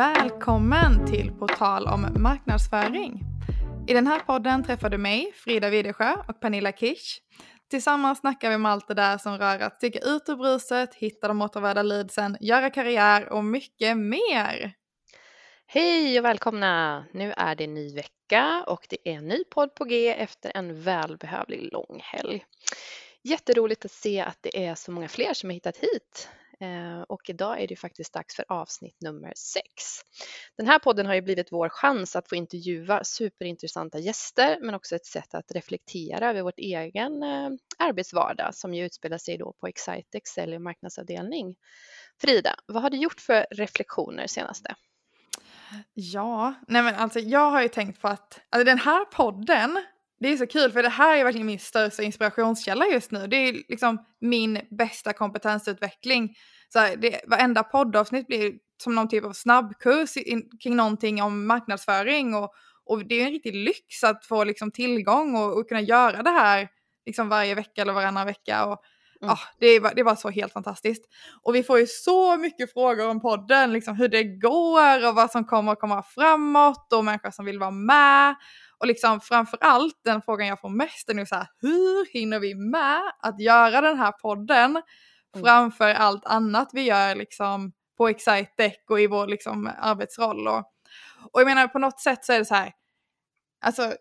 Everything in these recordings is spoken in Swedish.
Välkommen till På tal om marknadsföring. I den här podden träffar du mig, Frida Widesjö och Pernilla Kish. Tillsammans snackar vi om allt det där som rör att sticka ut ur bruset, hitta de återvärda leadsen, göra karriär och mycket mer. Hej och välkomna! Nu är det ny vecka och det är en ny podd på G efter en välbehövlig lång helg. Jätteroligt att se att det är så många fler som har hittat hit Eh, och idag är det faktiskt dags för avsnitt nummer sex. Den här podden har ju blivit vår chans att få intervjua superintressanta gäster men också ett sätt att reflektera över vårt egen eh, arbetsvardag som ju utspelar sig då på Excitex sälj och marknadsavdelning. Frida, vad har du gjort för reflektioner senaste? Ja, nej men alltså jag har ju tänkt på att alltså den här podden det är så kul för det här är verkligen min största inspirationskälla just nu. Det är liksom min bästa kompetensutveckling. Så här, det, varenda poddavsnitt blir som någon typ av snabbkurs in, kring någonting om marknadsföring och, och det är en riktig lyx att få liksom tillgång och, och kunna göra det här liksom varje vecka eller varannan vecka. Och, Mm. Ah, det, är, det var så helt fantastiskt. Och vi får ju så mycket frågor om podden, liksom hur det går och vad som kommer att komma framåt och människor som vill vara med. Och liksom framför allt den frågan jag får mest är nu så här, hur hinner vi med att göra den här podden mm. framför allt annat vi gör liksom på Excitec och i vår liksom arbetsroll. Och, och jag menar på något sätt så är det så här, alltså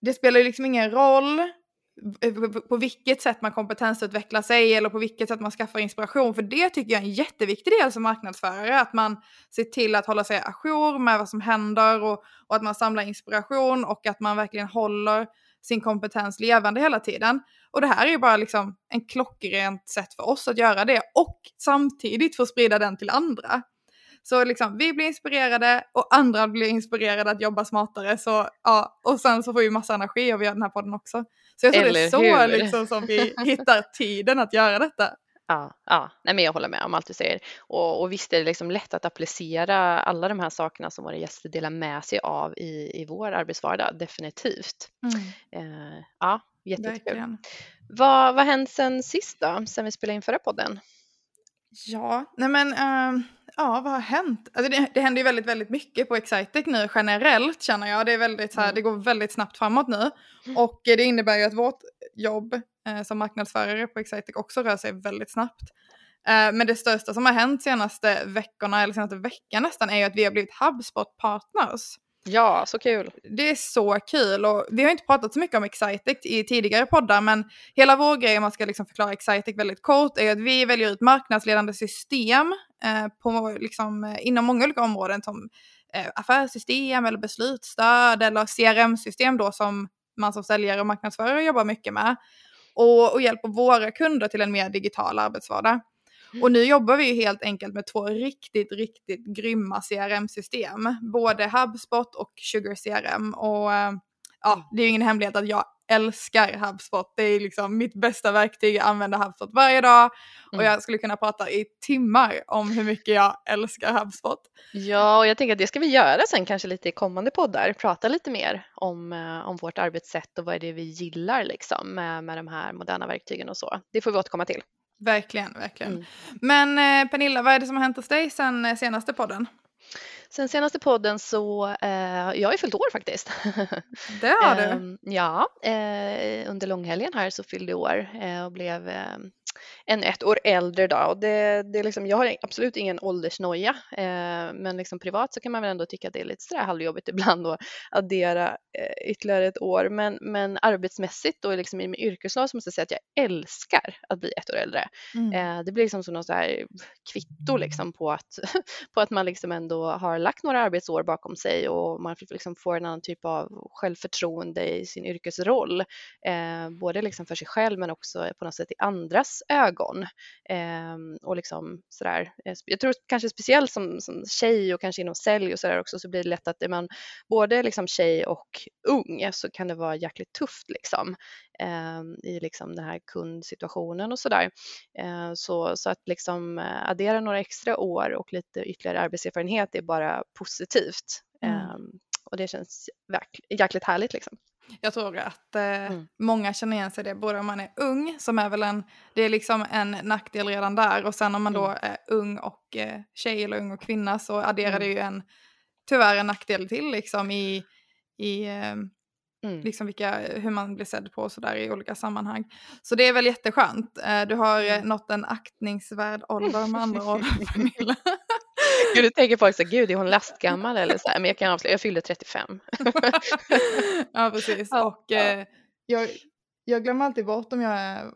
det spelar ju liksom ingen roll Eh, på vilket sätt man kompetensutvecklar sig eller på vilket sätt man skaffar inspiration. För det tycker jag är en jätteviktig del som marknadsförare. Att man ser till att hålla sig ajour med vad som händer och, och, att man samlar inspiration och att man verkligen håller sin kompetens levande hela tiden. Och det här är ju bara liksom en klockrent sätt för oss att göra det och samtidigt få sprida den till andra. Så liksom, vi blir inspirerade och andra blir inspirerade att jobba smartare. Så, ja, och sen så får vi massa energi av att göra den här podden också. Så jag tror det är så liksom, som vi hittar tiden att göra detta. Ja, ja. Nej, men jag håller med om allt du säger. Och, och visst är det liksom lätt att applicera alla de här sakerna som våra gäster delar med sig av i, i vår arbetsvardag, definitivt. Mm. Eh, ja, jättekul. Vad har hänt sen sist då, sen vi spelade in förra podden? Ja, nej men uh, ja, vad har hänt? Alltså det, det händer ju väldigt, väldigt mycket på Excitec nu generellt känner jag. Det, är väldigt, så här, mm. det går väldigt snabbt framåt nu. Och det innebär ju att vårt jobb uh, som marknadsförare på Excitec också rör sig väldigt snabbt. Uh, men det största som har hänt senaste veckorna, eller senaste veckan nästan, är ju att vi har blivit HubSpot partners. Ja, så kul. Det är så kul och vi har inte pratat så mycket om Excitec i tidigare poddar men hela vår grej om man ska liksom förklara Excitec väldigt kort är att vi väljer ut marknadsledande system eh, på, liksom, eh, inom många olika områden som eh, affärssystem eller beslutsstöd eller CRM-system då som man som säljare och marknadsförare jobbar mycket med och, och hjälper våra kunder till en mer digital arbetsvardag. Och nu jobbar vi ju helt enkelt med två riktigt, riktigt grymma CRM-system. Både HubSpot och Sugar CRM. Och eh, ja, det är ju ingen hemlighet att jag älskar HubSpot. Det är liksom mitt bästa verktyg. Jag använder HubSpot varje dag och mm. jag skulle kunna prata i timmar om hur mycket jag älskar HubSpot. Ja, och jag tänker att det ska vi göra sen kanske lite i kommande poddar. Prata lite mer om, eh, om vårt arbetssätt och vad är det vi gillar liksom med, med de här moderna verktygen och så. Det får vi återkomma till. Verkligen, verkligen. Mm. Men eh, Pernilla, vad är det som har hänt hos dig sen eh, senaste podden? Sen senaste podden så, eh, jag har ju fyllt år faktiskt. Det har du. eh, ja, eh, under långhelgen här så fyllde jag år eh, och blev ehm, än ett år äldre då. Och det, det är liksom, jag har absolut ingen åldersnoja, eh, men liksom privat så kan man väl ändå tycka att det är lite sådär halvjobbigt ibland att addera eh, ytterligare ett år. Men, men arbetsmässigt och liksom i min yrkesroll så måste jag säga att jag älskar att bli ett år äldre. Mm. Eh, det blir liksom som något kvitto liksom på att, på att man liksom ändå har lagt några arbetsår bakom sig och man liksom får en annan typ av självförtroende i sin yrkesroll. Eh, både liksom för sig själv men också på något sätt i andras ögon. Eh, och liksom sådär. Eh, jag tror kanske speciellt som, som tjej och kanske inom sälj och sådär också så blir det lätt att är man både liksom tjej och ung så kan det vara jäkligt tufft liksom i liksom den här kundsituationen och sådär. Eh, så, så att liksom eh, addera några extra år och lite ytterligare arbetserfarenhet är bara positivt. Mm. Ehm, och det känns jäkligt härligt liksom. Jag tror att eh, mm. många känner igen sig det, både om man är ung, som är väl en, det är liksom en nackdel redan där, och sen om man då mm. är ung och eh, tjej eller ung och kvinna så adderar det mm. ju en, tyvärr en nackdel till liksom i, i eh, Mm. Liksom vilka, hur man blir sedd på och sådär i olika sammanhang. Så det är väl jätteskönt. Eh, du har eh, mm. nått en aktningsvärd ålder med andra ord, Pernilla. Gud, du tänker folk så gud är hon lastgammal eller så här, men jag kan avslöja, jag fyllde 35. ja, precis. Ja, och eh, jag, jag glömmer alltid bort om jag är,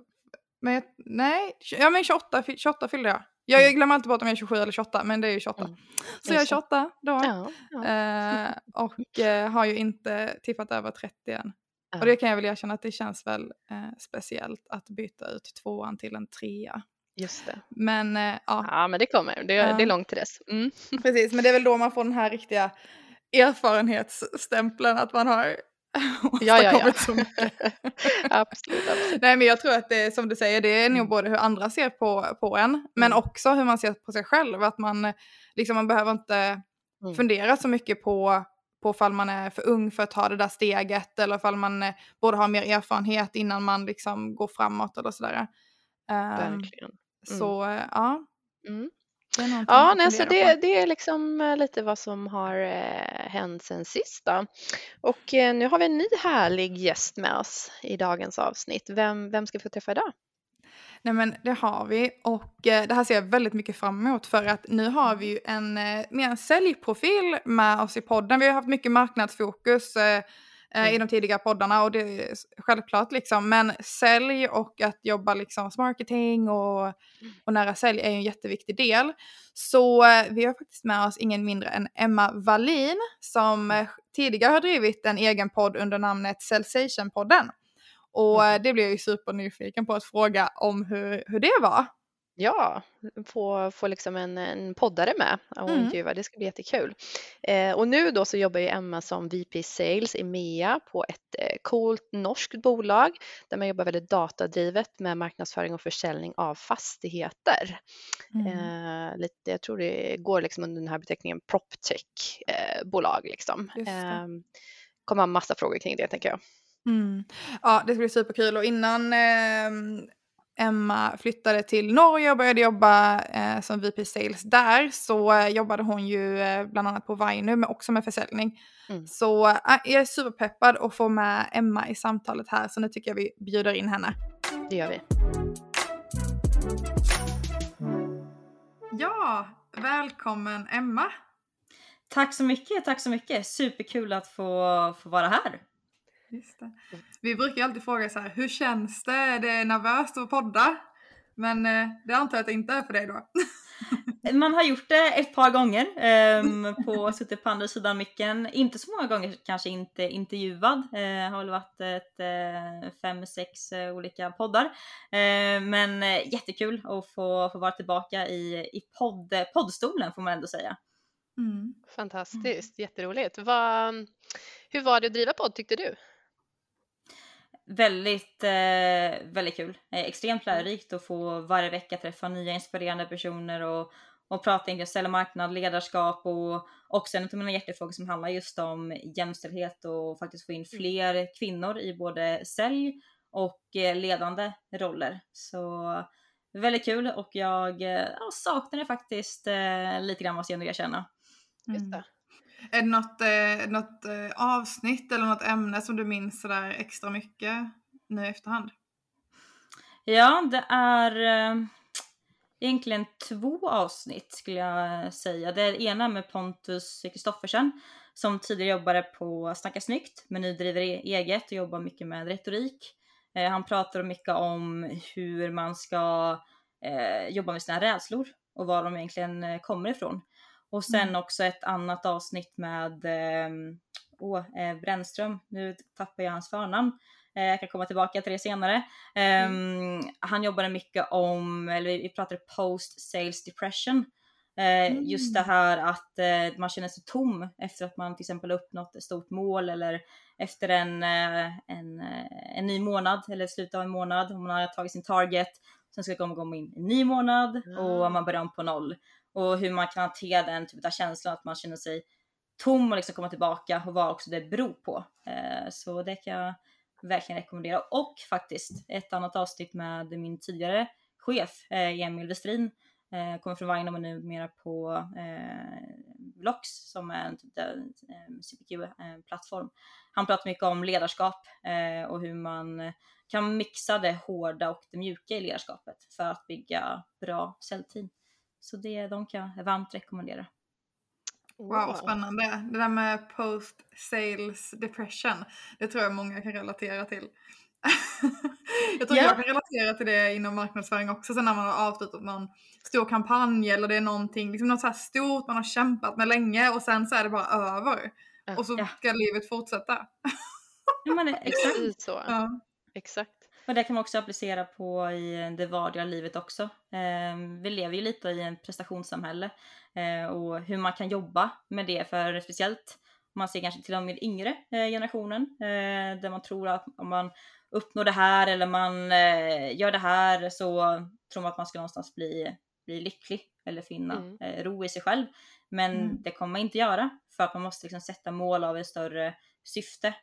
men jag, nej, ja men 28, 28 fyllde jag. Jag, jag mm. glömmer alltid bort om jag är 27 eller 28, men det är ju 28. Mm. Så jag är 28 då. Ja, ja. Eh, och eh, har ju inte tippat över 30 än. Ja. Och det kan jag väl erkänna att det känns väl eh, speciellt att byta ut tvåan till en trea. Just det. Men eh, ja. Ja men det kommer, det, det är långt till dess. Mm. Precis, men det är väl då man får den här riktiga erfarenhetsstämpeln att man har ja, ja, ja. så mycket. absolut, absolut. Nej men jag tror att det som du säger det är nog mm. både hur andra ser på, på en men mm. också hur man ser på sig själv. Att man, liksom, man behöver inte mm. fundera så mycket på på fall man är för ung för att ta det där steget eller fall man eh, borde ha mer erfarenhet innan man liksom går framåt eller sådär. Um, Verkligen. Mm. Så eh, ja. Mm. Ja, nej, så det, det är liksom eh, lite vad som har eh, hänt sen sist då. Och eh, nu har vi en ny härlig gäst med oss i dagens avsnitt. Vem, vem ska vi få träffa idag? Nej men det har vi och eh, det här ser jag väldigt mycket fram emot för att nu har vi ju en eh, mer en säljprofil med oss i podden. Vi har haft mycket marknadsfokus eh, mm. i de tidigare poddarna och det är självklart liksom. Men sälj och att jobba liksom marketing och, mm. och nära sälj är ju en jätteviktig del. Så eh, vi har faktiskt med oss ingen mindre än Emma Wallin som mm. eh, tidigare har drivit en egen podd under namnet Sensation-podden. Och mm. det blev jag ju supernyfiken på att fråga om hur, hur det var. Ja, få, få liksom en, en poddare med och mm. intervjua, det ska bli jättekul. Eh, och nu då så jobbar ju Emma som VP Sales i MEA på ett eh, coolt norskt bolag där man jobbar väldigt datadrivet med marknadsföring och försäljning av fastigheter. Mm. Eh, lite, jag tror det går liksom under den här beteckningen proptech eh, bolag liksom. Eh, kommer ha massa frågor kring det tänker jag. Mm. Ja, det ska bli superkul och innan eh, Emma flyttade till Norge och började jobba eh, som VP Sales där så eh, jobbade hon ju eh, bland annat på Vainu men också med försäljning. Mm. Så eh, jag är superpeppad att få med Emma i samtalet här så nu tycker jag vi bjuder in henne. Det gör vi. Ja, välkommen Emma. Tack så mycket, tack så mycket. Superkul att få, få vara här. Just det. Vi brukar ju alltid fråga så här, hur känns det? Är det nervöst att podda? Men eh, det antar jag att det inte är för dig då? Man har gjort det ett par gånger um, på suttit på andra sidan micken. Inte så många gånger kanske inte intervjuad. Uh, har väl varit ett uh, fem, sex uh, olika poddar. Uh, men jättekul att få, få vara tillbaka i, i podd, poddstolen får man ändå säga. Mm. Fantastiskt, jätteroligt. Vad, hur var det att driva podd tyckte du? Väldigt, eh, väldigt kul. Eh, extremt lärorikt att få varje vecka träffa nya inspirerande personer och, och prata om sälja marknad, ledarskap och också en av mina hjärtefrågor som handlar just om jämställdhet och faktiskt få in mm. fler kvinnor i både sälj och eh, ledande roller. Så väldigt kul och jag eh, ja, saknar det faktiskt eh, lite grann måste jag ändå erkänna. Just det. Är det något, eh, något eh, avsnitt eller något ämne som du minns sådär extra mycket nu i efterhand? Ja, det är eh, egentligen två avsnitt skulle jag säga. Det ena med Pontus Kristoffersen som tidigare jobbade på Snacka snyggt men nu driver e-, eget och jobbar mycket med retorik. Eh, han pratar mycket om hur man ska eh, jobba med sina rädslor och var de egentligen eh, kommer ifrån. Och sen mm. också ett annat avsnitt med oh, Brännström, nu tappar jag hans förnamn. Eh, jag kan komma tillbaka till det senare. Mm. Han jobbade mycket om, eller vi pratade post sales depression. Mm. Just det här att man känner sig tom efter att man till exempel uppnått ett stort mål eller efter en, en, en ny månad eller slutet av en månad om man har tagit sin target. Sen ska man gå in en ny månad och man börjar om på noll och hur man kan hantera den typen av känslan att man känner sig tom och liksom komma tillbaka och vad också det beror på. Eh, så det kan jag verkligen rekommendera. Och faktiskt ett annat avsnitt med min tidigare chef eh, Emil Westrin eh, kommer från Vine och numera på eh, Blocks som är en typ av eh, CPQ-plattform. Eh, Han pratar mycket om ledarskap eh, och hur man kan mixa det hårda och det mjuka i ledarskapet för att bygga bra säljteam. Så det, de kan jag varmt rekommendera. Wow, spännande. Det där med post sales depression, det tror jag många kan relatera till. jag tror yeah. jag kan relatera till det inom marknadsföring också, sen när man har avslutat någon stor kampanj eller det är någonting, liksom något så här stort man har kämpat med länge och sen så är det bara över. Och så yeah. ska livet fortsätta. ja, men exakt så. Ja. Exakt. Och det kan man också applicera på i det vardagliga livet också. Eh, vi lever ju lite i en prestationssamhälle eh, och hur man kan jobba med det för speciellt man ser kanske till och med yngre eh, generationen eh, där man tror att om man uppnår det här eller man eh, gör det här så tror man att man ska någonstans bli, bli lycklig eller finna mm. Eh, ro i sig själv. Men mm. det kommer man inte göra för att man måste liksom sätta mål av ett större syfte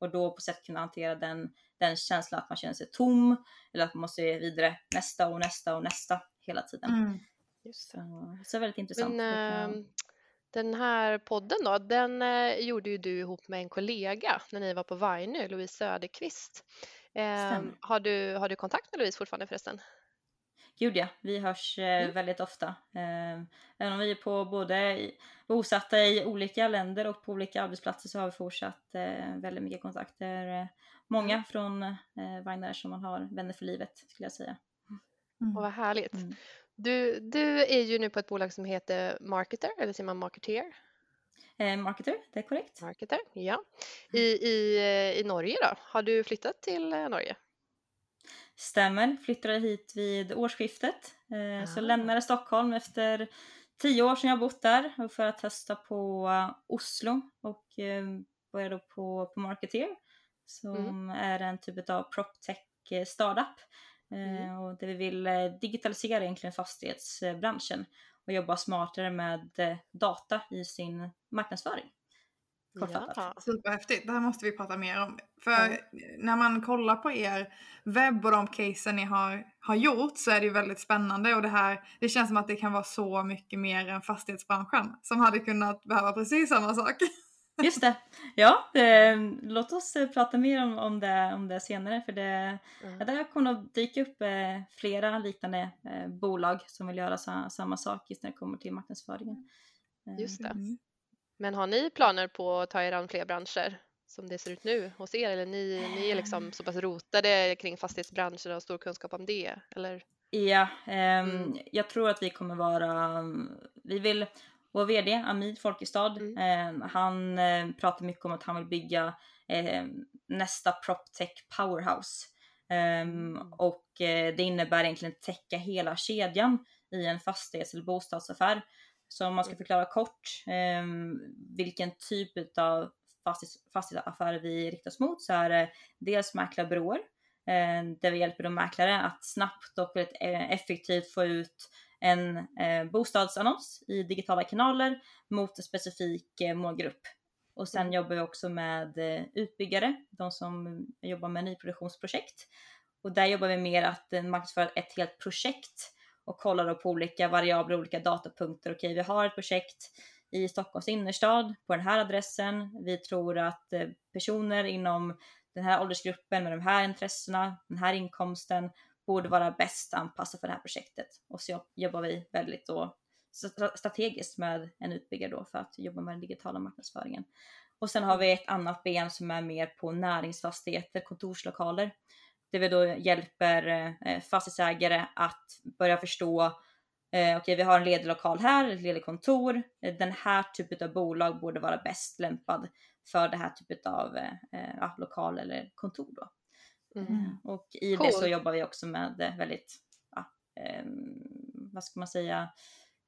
och då på sätt kunna hantera den den känslan att man känner sig tom eller att man måste vidare nästa och nästa och nästa hela tiden. Mm. Just så, så väldigt intressant. Men, äh, den här podden då, den äh, gjorde ju du ihop med en kollega när ni var på Vajnu, Louise Söderqvist. Äh, har, du, har du kontakt med Louise fortfarande förresten? Gud ja, vi hörs eh, mm. väldigt ofta. Eh, även om vi är på både bosatta i olika länder och på olika arbetsplatser så har vi fortsatt väldigt mycket kontakter många mm. från eh, Vagnar som man har vänner för livet skulle jag säga. Mm. Och vad härligt. Mm. Du, du är ju nu på ett bolag som heter Marketer, eller säger man Marketeer? Eh, marketer, det är korrekt. Marketer, ja. Mm. I, i, eh, I Norge då? Har du flyttat till eh, Norge? Stämmer, flyttade hit vid årsskiftet. Eh, så lämnade Stockholm efter tio år som jag bott där för att testa på Oslo och eh, började på, på Marketeer som mm. är en typ av proptech eh, startup. Eh, mm. och där vi vill eh, digitalisera egentligen fastighetsbranschen och jobba smartare med data i sin marknadsföring. Ja. Superhäftigt, det här måste vi prata mer om. För mm. när man kollar på er webb och de casen ni har, har gjort så är det ju väldigt spännande och det här, det känns som att det kan vara så mycket mer än fastighetsbranschen som hade kunnat behöva precis samma sak. Just det. Ja, det, låt oss eh, prata mer om, om, det, om det senare för det, mm. där kommer att dyka upp eh, flera liknande eh, bolag som vill göra sa, samma sak just när det kommer till marknadsföringen. Eh, just det. Mm. Men har ni planer på att ta er an fler branscher som det ser ut nu hos er eller ni, ni är liksom så pass rotade kring fastighetsbranschen och har stor kunskap om det eller? Ja, eh, mm. jag tror att vi kommer vara, vi vill vår VD Amid Folkestad, mm. eh, han eh, pratar mycket om att han vill bygga eh, nästa PropTech powerhouse. Um, och det innebär egentligen att täcka hela kedjan i en fastighets eller bostadsaffär. Så om man ska mm. förklara kort um, vilken typ av fastighets, fastighetsaffärer vi riktar oss mot så är det dels mäklarbyråer eh, där vi hjälper de mäklare att snabbt och väldigt effektivt få ut en eh, bostadsannons i digitala kanaler mot en specifik eh, målgrupp. Och sen mm. jobbar vi också med eh, utbyggare, de som jobbar med nyproduktionsprojekt. Och där jobbar vi mer att eh, marknadsföra ett helt projekt och kollar då på olika variabler, olika datapunkter. Okej, vi har ett projekt i Stockholms innerstad på den här adressen. Vi tror att eh, personer inom den här åldersgruppen med de här intressena, den här inkomsten borde vara bäst anpassad för det här projektet. Och så jobbar vi väldigt då strategiskt med en utbyggare då för att jobba med den digitala marknadsföringen. Och sen har vi ett annat ben som är mer på näringsfastigheter, kontorslokaler. Där vi då hjälper eh, fastighetsägare att börja förstå eh, Okej, okay, vi har en ledig lokal här, ett ledigt kontor. Den här typen av bolag borde vara bäst lämpad för det här typet av eh, eh, ja, lokal eller kontor då. Mm. Och i cool. det så jobbar vi också med eh, väldigt, ja, eh, vad ska man säga,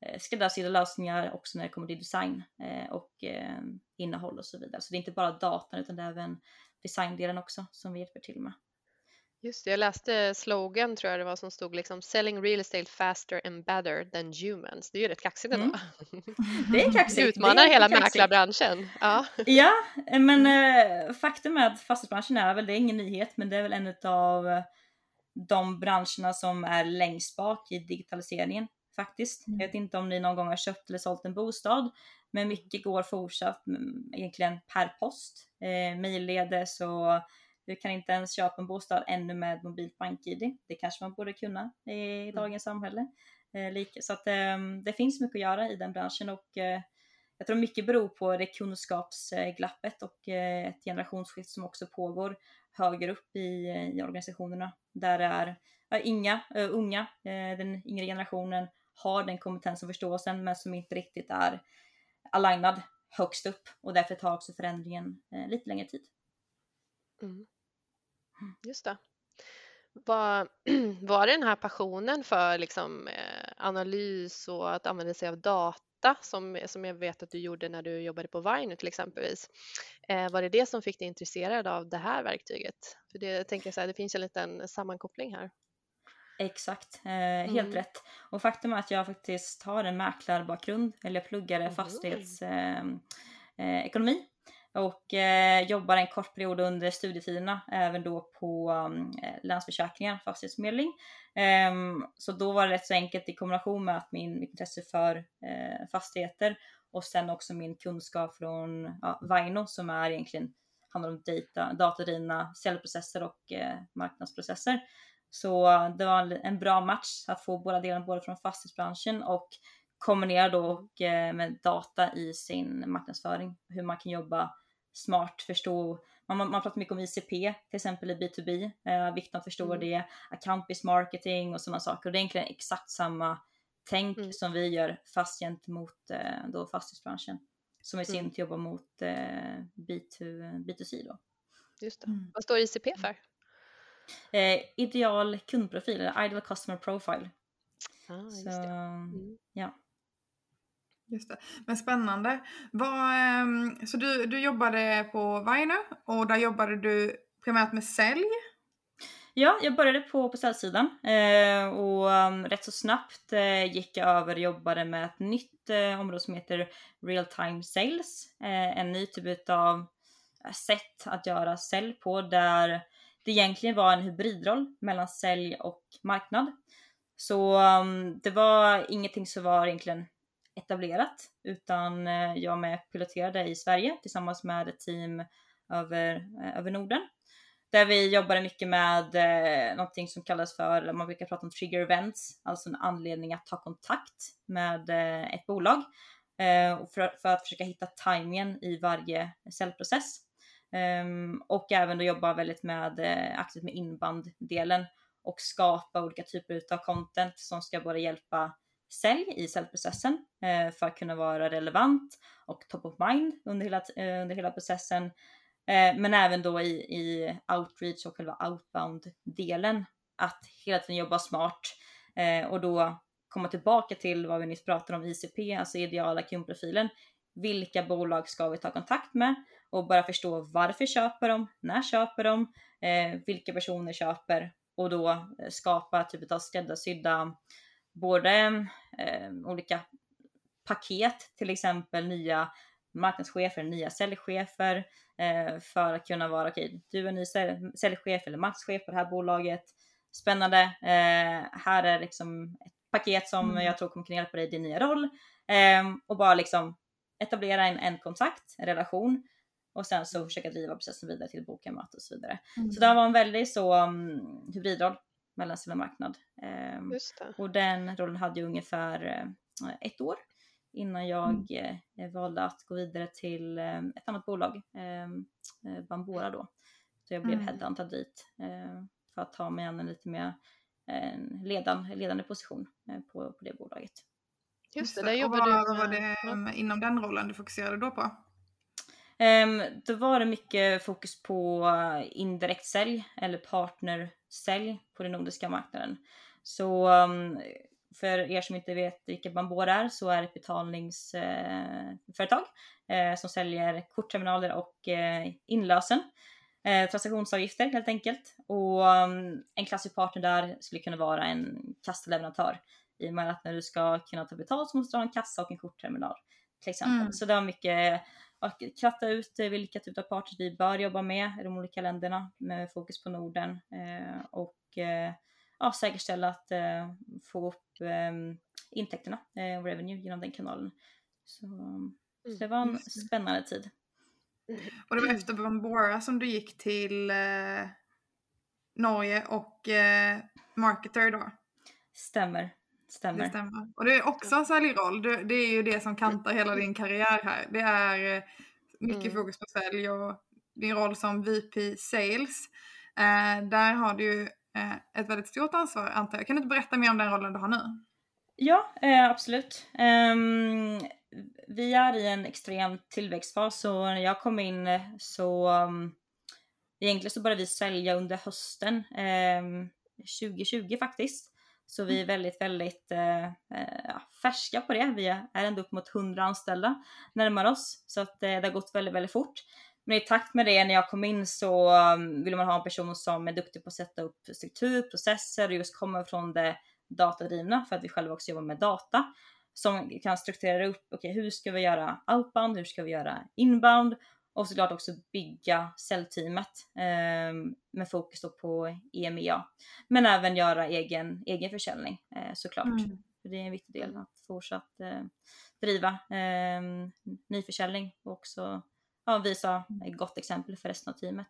eh, skräddarsydda lösningar också när det kommer till design eh, och eh, innehåll och så vidare. Så det är inte bara datan utan det är även designdelen också som vi hjälper till med. Just det, jag läste slogan tror jag det var som stod liksom selling real estate faster and better than humans. Det är ju rätt kaxigt ändå. Mm. Det är kaxigt. Utmanar det är hela kaxigt. mäklarbranschen. Ja. Ja, men eh, faktum är att fastighetsbranschen är väl, det är ingen nyhet, men det är väl en av de branscherna som är längst bak i digitaliseringen faktiskt. Mm. Jag vet inte om ni någon gång har köpt eller sålt en bostad, men mycket går fortsatt mm, egentligen per post, eh, mejlledes och du kan inte ens köpa en bostad ännu med mobilt bank-id. Det kanske man borde kunna i dagens samhälle. Eh, så att eh, det finns mycket att göra i den branschen och eh, jag tror mycket beror på det kunskapsglappet och eh, ett generationsskift som också pågår högre upp i, i organisationerna där det är inga unga, den yngre generationen har den kompetens och förståelsen men som inte riktigt är alignad högst upp och därför tar också förändringen lite längre tid. Mm. Just det. Var, var det den här passionen för liksom, eh, analys och att använda sig av data som, som jag vet att du gjorde när du jobbade på Vine till exempelvis. Eh, var det det som fick dig intresserad av det här verktyget? För det, jag tänker så här, det finns en liten sammankoppling här. Exakt, eh, helt Mm. rätt. Och faktum är att jag faktiskt har en mäklarbakgrund, eller jag pluggade Mhm. fastighetsekonomi eh, eh, ekonomi och eh, jobbar en kort period under studietiderna även då på mm, eh, Länsförsäkringar, fastighetsförmedling. Ehm, så då var det rätt så enkelt i kombination med att min, mitt intresse för eh, fastigheter och sen också min kunskap från ja, Vaino som är egentligen handlar om data, datadrivna säljprocesser och eh, marknadsprocesser. Så eh, det var en bra match att få båda delarna, både från fastighetsbranschen och kombinera då och, eh, med data i sin marknadsföring. Hur man kan jobba smart, förstå, man, man pratar mycket om ICP till exempel i B2B, eh, vikten att förstå Mm. det, account-based marketing och sådana saker. Och det är egentligen exakt samma tänk Mm. som vi gör fast gentemot eh, då fastighetsbranschen. Som i sin Mm. tur jobbar mot eh, B2, B2C då. Just det. Mm. Vad står ICP för? Eh, ideal kundprofil, eller ideal customer profile. Ah, Så. Mm. ja. Just det. Men spännande. Var, ehm, så du, du jobbade på Vaino och där jobbade du primärt med sälj. Ja, jag började på, på säljsidan eh, och ehm, rätt så snabbt eh, gick jag över och jobbade med ett nytt eh, område som heter real time sales. En ny typ av sätt att göra sälj på där det egentligen var en hybridroll mellan sälj och marknad. Så um, det var ingenting som var egentligen etablerat utan eh, jag med piloterade i Sverige tillsammans med ett team över, eh, över Norden. Där vi jobbade mycket med eh, någonting som kallas för, man brukar prata om trigger events, alltså en anledning att ta kontakt med eh, ett bolag. Eh, för, för att försöka hitta timingen i varje säljprocess. Ehm, och även då jobba väldigt med, eh, aktivt med inbanddelen och skapa olika typer av content som ska både hjälpa sälj i säljprocessen eh, för att kunna vara relevant och top of mind under hela, eh, under hela processen. Eh, men även då i, i outreach och själva outbound-delen. Att hela tiden jobba smart eh, och då komma tillbaka till vad vi nyss pratade om ICP, alltså ideala kundprofilen. Vilka bolag ska vi ta kontakt med och bara förstå varför köper de, när köper de, eh, vilka personer köper och då eh, skapa typ av skräddarsydda både eh, olika paket, till exempel nya marknadschefer, nya säljchefer eh, för att kunna vara okej, okay, du är ny sälj, säljchef eller marknadschef på det här bolaget. Spännande. Eh, här är liksom ett paket som Mm. jag tror kommer kunna hjälpa dig i din nya roll eh, och bara liksom etablera en, en kontakt, en relation och sen så försöka driva processen vidare till boka möte och så vidare. Så det var en väldigt så um, hybridroll mellan sälj och marknad. Eh, Just det. och den rollen hade jag ungefär eh, ett år innan jag eh, valde att gå vidare till eh, ett annat bolag, eh, eh, Bambora då. Så jag blev Mm. headhuntad dit eh, för att ta mig an en lite mer eh, ledan, ledande position eh, på, på det bolaget. Just det, Och där jobbar vad, du vad var med- det um, inom den rollen du fokuserade då på? Um, då var det mycket fokus på eh, indirekt sälj eller partnersälj på den nordiska marknaden. Så um, för er som inte vet vilka Bambora är så är det ett betalningsföretag eh, som säljer kortterminaler och eh, inlösen. eh, transaktionsavgifter helt enkelt. Och um, en klassisk partner där skulle kunna vara en kassaleverantör. I och med att när du ska kunna ta betalt så måste du ha en kassa och en kortterminal till exempel. Mm. Så det var mycket att kratta ut eh, vilka typer av partners vi bör jobba med i de olika länderna med fokus på Norden eh, och eh, ja, säkerställa att eh, få upp ehm, intäkterna eh, och revenue genom den kanalen. Så, så det var en spännande tid. Och det var efter Bambora som du gick till eh, Norge och eh, Marketer då? Stämmer. Stämmer. Det stämmer. Och det är också en säljroll. Det, det är ju det som kantar hela din karriär här. Det är eh, mycket mm. fokus på sälj och din roll som VP Sales. Eh, där har du eh, ett väldigt stort ansvar antar jag. Kan du inte berätta mer om den rollen du har nu? Ja, eh, absolut. Um, vi är i en extrem tillväxtfas så när jag kom in så um, egentligen så började vi sälja under hösten um, 2020 faktiskt. Så vi är väldigt, väldigt eh, eh färska på det. Vi är ändå upp mot 100 anställda närmar oss. Så att eh, det har gått väldigt, väldigt fort. Men i takt med det när jag kom in så um, ville man ha en person som är duktig på att sätta upp struktur, processer och just kommer från det datadrivna för att vi själva också jobbar med data som kan strukturera upp, okej okay, hur ska vi göra outbound, hur ska vi göra inbound och såklart också bygga säljteamet eh, med fokus då på EMEA. Men även göra egen, egen försäljning eh, såklart. Mm. För det är en viktig del att fortsatt eh, driva eh, nyförsäljning och också ja, visa ett gott exempel för resten av teamet.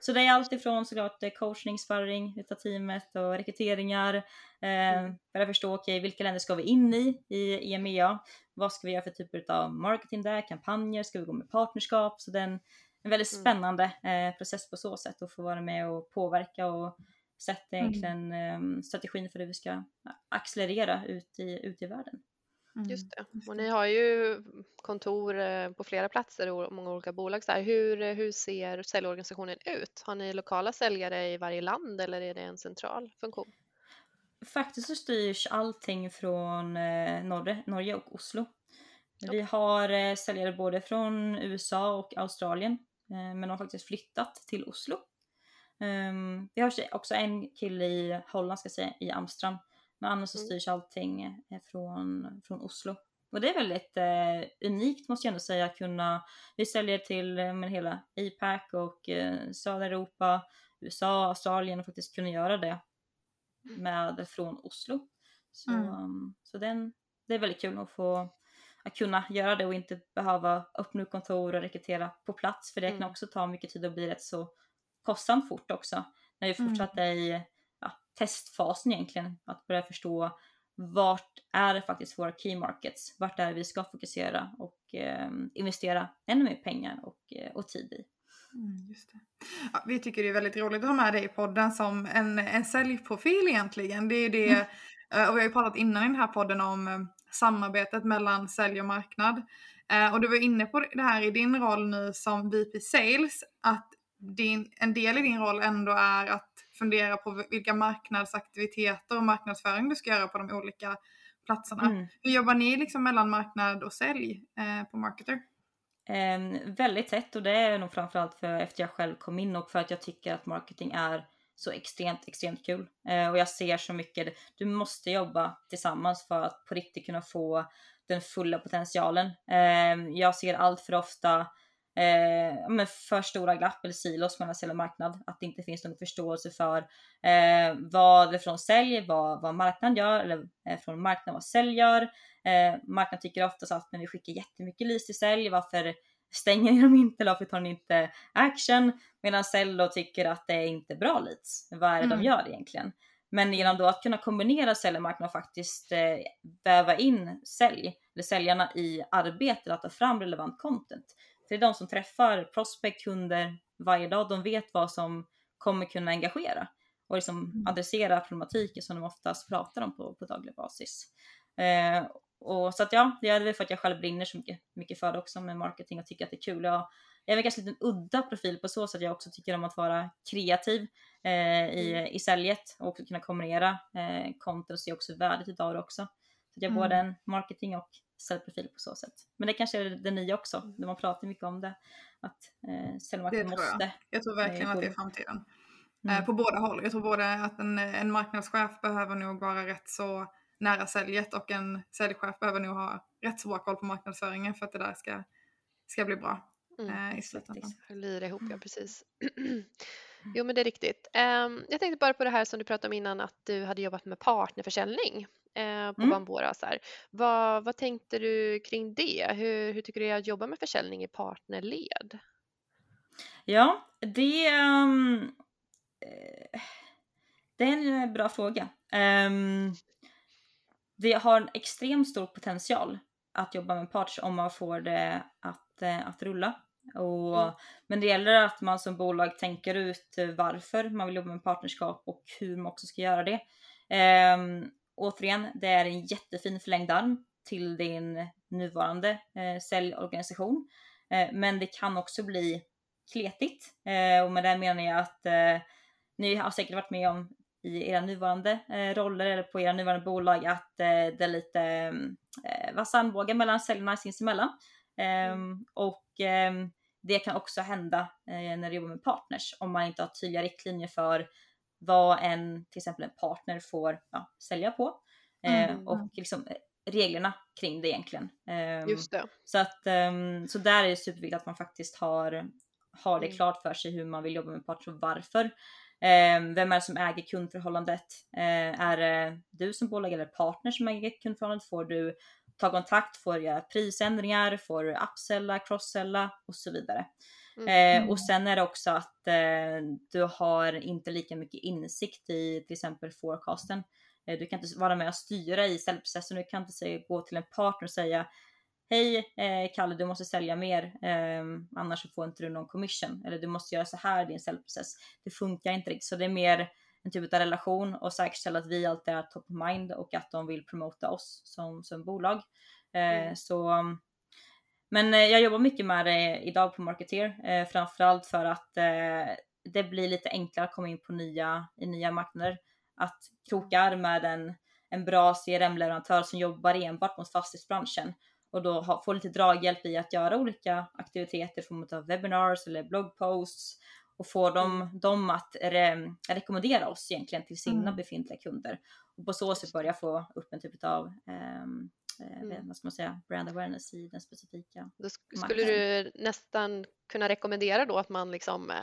Så det är allt ifrån såklart coachning, sparring utav teamet och rekryteringar. Eh, mm. Börja förstå, okej, okay, vilka länder ska vi in i, i EMEA? Vad ska vi göra för typer av marketing där? Kampanjer? Ska vi gå med partnerskap? Så det är en, en väldigt mm. spännande eh, process på så sätt att få vara med och påverka och sätta mm. egentligen eh, strategin för hur vi ska accelerera ut i, ut i världen. Mm. Just det. Och ni har ju kontor eh, på flera platser och många olika bolag. Så här. Hur, eh, hur ser säljorganisationen ut? Har ni lokala säljare i varje land eller är det en central funktion? Faktiskt så styrs allting från eh, Norge, Norge och Oslo. Vi har säljare både från USA och Australien men de har faktiskt flyttat till Oslo. Ehm, vi har också en kille i Holland, ska säga, i Amsterdam men annars så mm. styrs allting från, från Oslo. Och det är väldigt eh, unikt måste jag ändå säga att kunna, vi säljer till eh, med hela APAC och eh, södra Europa, USA, Australien och faktiskt kunna göra det med från Oslo. Så, mm. um, så den, det är väldigt kul att få att kunna göra det och inte behöva öppna upp kontor och rekrytera på plats för det mm. kan också ta mycket tid och bli rätt så kostsamt fort också. När vi mm. fortsatte mm. i testfasen egentligen. Att börja förstå vart är det faktiskt våra key markets? Vart är det vi ska fokusera och eh, investera ännu mer pengar och, eh, och tid i? Mm, just det. Ja, vi tycker det är väldigt roligt att ha med dig i podden som en, en säljprofil egentligen. Det är det, mm. Eh, och vi har ju pratat innan i den här podden om eh, samarbetet mellan sälj och marknad. Och du var inne på det här i din roll nu som VP Sales, att din, en del i din roll ändå är att fundera på vilka marknadsaktiviteter och marknadsföring du ska göra på de olika platserna. Mm. Hur jobbar ni liksom mellan marknad och sälj eh, på Marketer? Eh, väldigt tätt och det är nog framförallt för efter jag själv kom in och för att jag tycker att marketing är så extremt, extremt kul. Eh, och jag ser så mycket, du måste jobba tillsammans för att på riktigt kunna få den fulla potentialen. Ehm, jag ser allt för ofta eh, men för stora glapp eller silos mellan sälj och marknad. Att det inte finns någon förståelse för eh, vad det från sälj, vad, vad marknaden gör eller eh, från marknaden vad sälj gör. Eh, marknaden tycker oftast att men vi skickar jättemycket leads till sälj, varför stänger ni dem inte eller varför tar ni inte action? Medan sälj då tycker att det är inte bra leads. Vad är det mm. de gör egentligen? Men genom då att kunna kombinera sälj och marknad och faktiskt eh, väva in sälj, eller säljarna i arbetet att ta fram relevant content det är de som träffar prospect, kunder varje dag. De vet vad som kommer kunna engagera och liksom mm. adressera problematiken som de oftast pratar om på, på daglig basis. Eh, och så att ja, det är väl för att jag själv brinner så mycket, mycket för det också med marketing och tycker att det är kul. Jag, jag är väl ganska liten udda profil på så sätt att jag också tycker om att vara kreativ eh, i, mm. i säljet och också kunna kombinera eh, content och se också värdet utav det också. Så jag är mm. både en marketing och säljprofil på så sätt. Men det kanske är det nya också, Mm. när man pratar mycket om det. Att eh, Det säljmarknaden tror jag. måste. Jag tror verkligen Eh, att det är framtiden. Mm. Eh, på båda håll. Jag tror både att en, en marknadschef behöver nog vara rätt så nära säljet och en säljchef behöver nog ha rätt så bra koll på marknadsföringen för att det där ska, ska bli bra Mm. eh, i slutändan. Lira ihop, ja Mm. precis. Jo men det är riktigt. Ehm, jag tänkte bara på det här som du pratade om innan att du hade jobbat med partnerförsäljning eh, på Mm. Bambora. Så. Vad, vad tänkte du kring det? Hur, hur tycker du att jobba med försäljning i partnerled? Ja, det, eh, det är en eh, bra fråga. Ehm, det har en extremt stor potential att jobba med partners om man får det att, eh, att rulla. Och, Mm. Men det gäller att man som bolag tänker ut varför man vill jobba med partnerskap och hur man också ska göra det. Ehm, återigen, det är en jättefin förlängd arm till din nuvarande eh, säljorganisation. Eh, men det kan också bli kletigt. Eh, och med det menar jag att eh, ni har säkert varit med om i era nuvarande eh, roller eller på era nuvarande bolag att eh, det är lite eh, vassa armbågar mellan säljarna sinsemellan. Ehm, och ehm, det kan också hända när du jobbar med partners om man inte har tydliga riktlinjer för vad en till exempel en partner får ja, sälja på. Eh, Mm. och liksom eh, reglerna kring det egentligen. Ehm, Just det. så, att, ehm, så där är det superviktigt att man faktiskt har, har det Mm. klart för sig hur man vill jobba med partners och varför. Ehm, vem är det som äger kundförhållandet? Eh, är det du som bolag eller partner som äger kundförhållandet? Får du ta kontakt? Får du göra prisändringar? Får du upsella, crosssella och så vidare. Mm. Eh, Mm. och sen är det också att eh, du har inte lika mycket insikt i till exempel forecasten. Eh, du kan inte vara med och styra i säljprocessen. Du kan inte säga, gå till en partner och säga Hej eh, Kalle, du måste sälja mer, eh, annars så får inte du någon commission. Eller du måste göra så här i din säljprocess. Det funkar inte riktigt, så det är mer en typ av relation och säkerställa att vi alltid är top of mind och att de vill promota oss som, som bolag. Eh, Mm. Så men eh, jag jobbar mycket med det idag på Marketeer, eh, framförallt för att eh, det blir lite enklare att komma in på nya, i nya marknader. Att kroka arm med en, en bra CRM-leverantör som jobbar enbart mot fastighetsbranschen och då ha, få lite draghjälp i att göra olika aktiviteter i form av webinars eller bloggposts och få dem, dem att re, rekommendera oss egentligen till sina Mm. befintliga kunder. Och på så sätt börja få upp en typ av eh, Mm. vad ska man säga, brand awareness i den specifika. Då sk- skulle marknaden. du nästan kunna rekommendera då att man liksom, eh,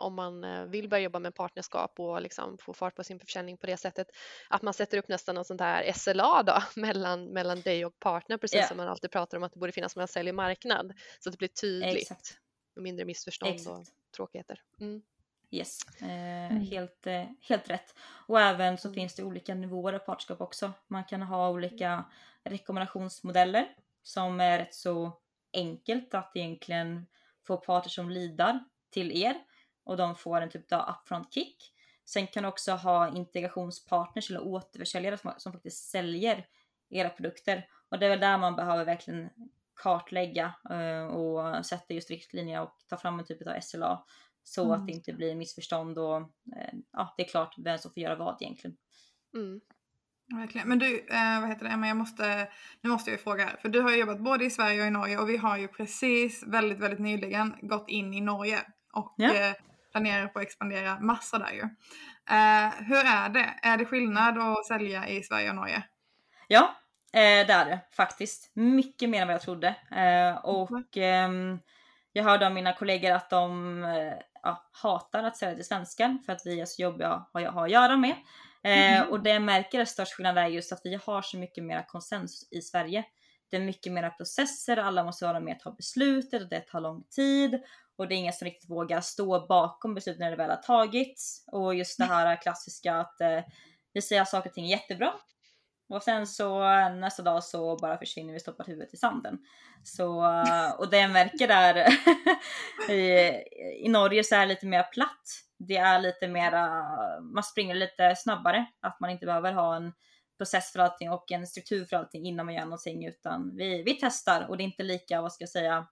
om man eh, vill börja jobba med partnerskap och liksom få fart på sin försäljning på det sättet, att man sätter upp nästan någon sån där SLA då mellan, mellan dig och partner, precis Ja. som man alltid pratar om att det borde finnas mellan sälj och marknad, så att det blir tydligt Exakt. och mindre missförstånd och Exakt. tråkigheter. Mm. Yes, eh, Mm. helt, eh, helt rätt. Och även så Mm. finns det olika nivåer av partnerskap också. Man kan ha olika rekommendationsmodeller som är rätt så enkelt att egentligen få parter som lidar till er och de får en typ av upfront kick. Sen kan du också ha integrationspartners eller återförsäljare som, som faktiskt säljer era produkter och det är väl där man behöver verkligen kartlägga eh, och sätta just riktlinjer och ta fram en typ av SLA så Mm. att det inte blir missförstånd och eh, ja, det är klart vem som får göra vad egentligen. Mm. Verkligen. Men du, eh, vad heter det, Emma, jag måste, nu måste jag ju fråga här. För du har ju jobbat både i Sverige och i Norge och vi har ju precis väldigt, väldigt nyligen gått in i Norge och Ja. eh, planerar på att expandera massa där ju. Eh, hur är det? Är det skillnad att sälja i Sverige och Norge? Ja, eh, det är det faktiskt. Mycket mer än vad jag trodde. Eh, och Mhm. ehm, jag hörde av mina kollegor att de eh, ja, hatar att sälja till svenskar för att vi är så jobbiga att ha att göra med. Eh, Mhm. Och det jag märker är störst skillnad är just att vi har så mycket mer konsensus i Sverige. Det är mycket mera processer, alla måste vara med och ta beslutet och det tar lång tid. Och det är ingen som riktigt vågar stå bakom beslutet när det väl har tagits. Och just det här klassiska att eh, vi säger att saker och ting är jättebra. Och sen så nästa dag så bara försvinner vi stoppar huvudet i sanden. Så, och det jag märker där i, i Norge så är det lite mer platt. Det är lite mera, man springer lite snabbare. Att man inte behöver ha en process för allting och en struktur för allting innan man gör någonting utan vi, vi testar och det är inte lika, vad ska jag säga,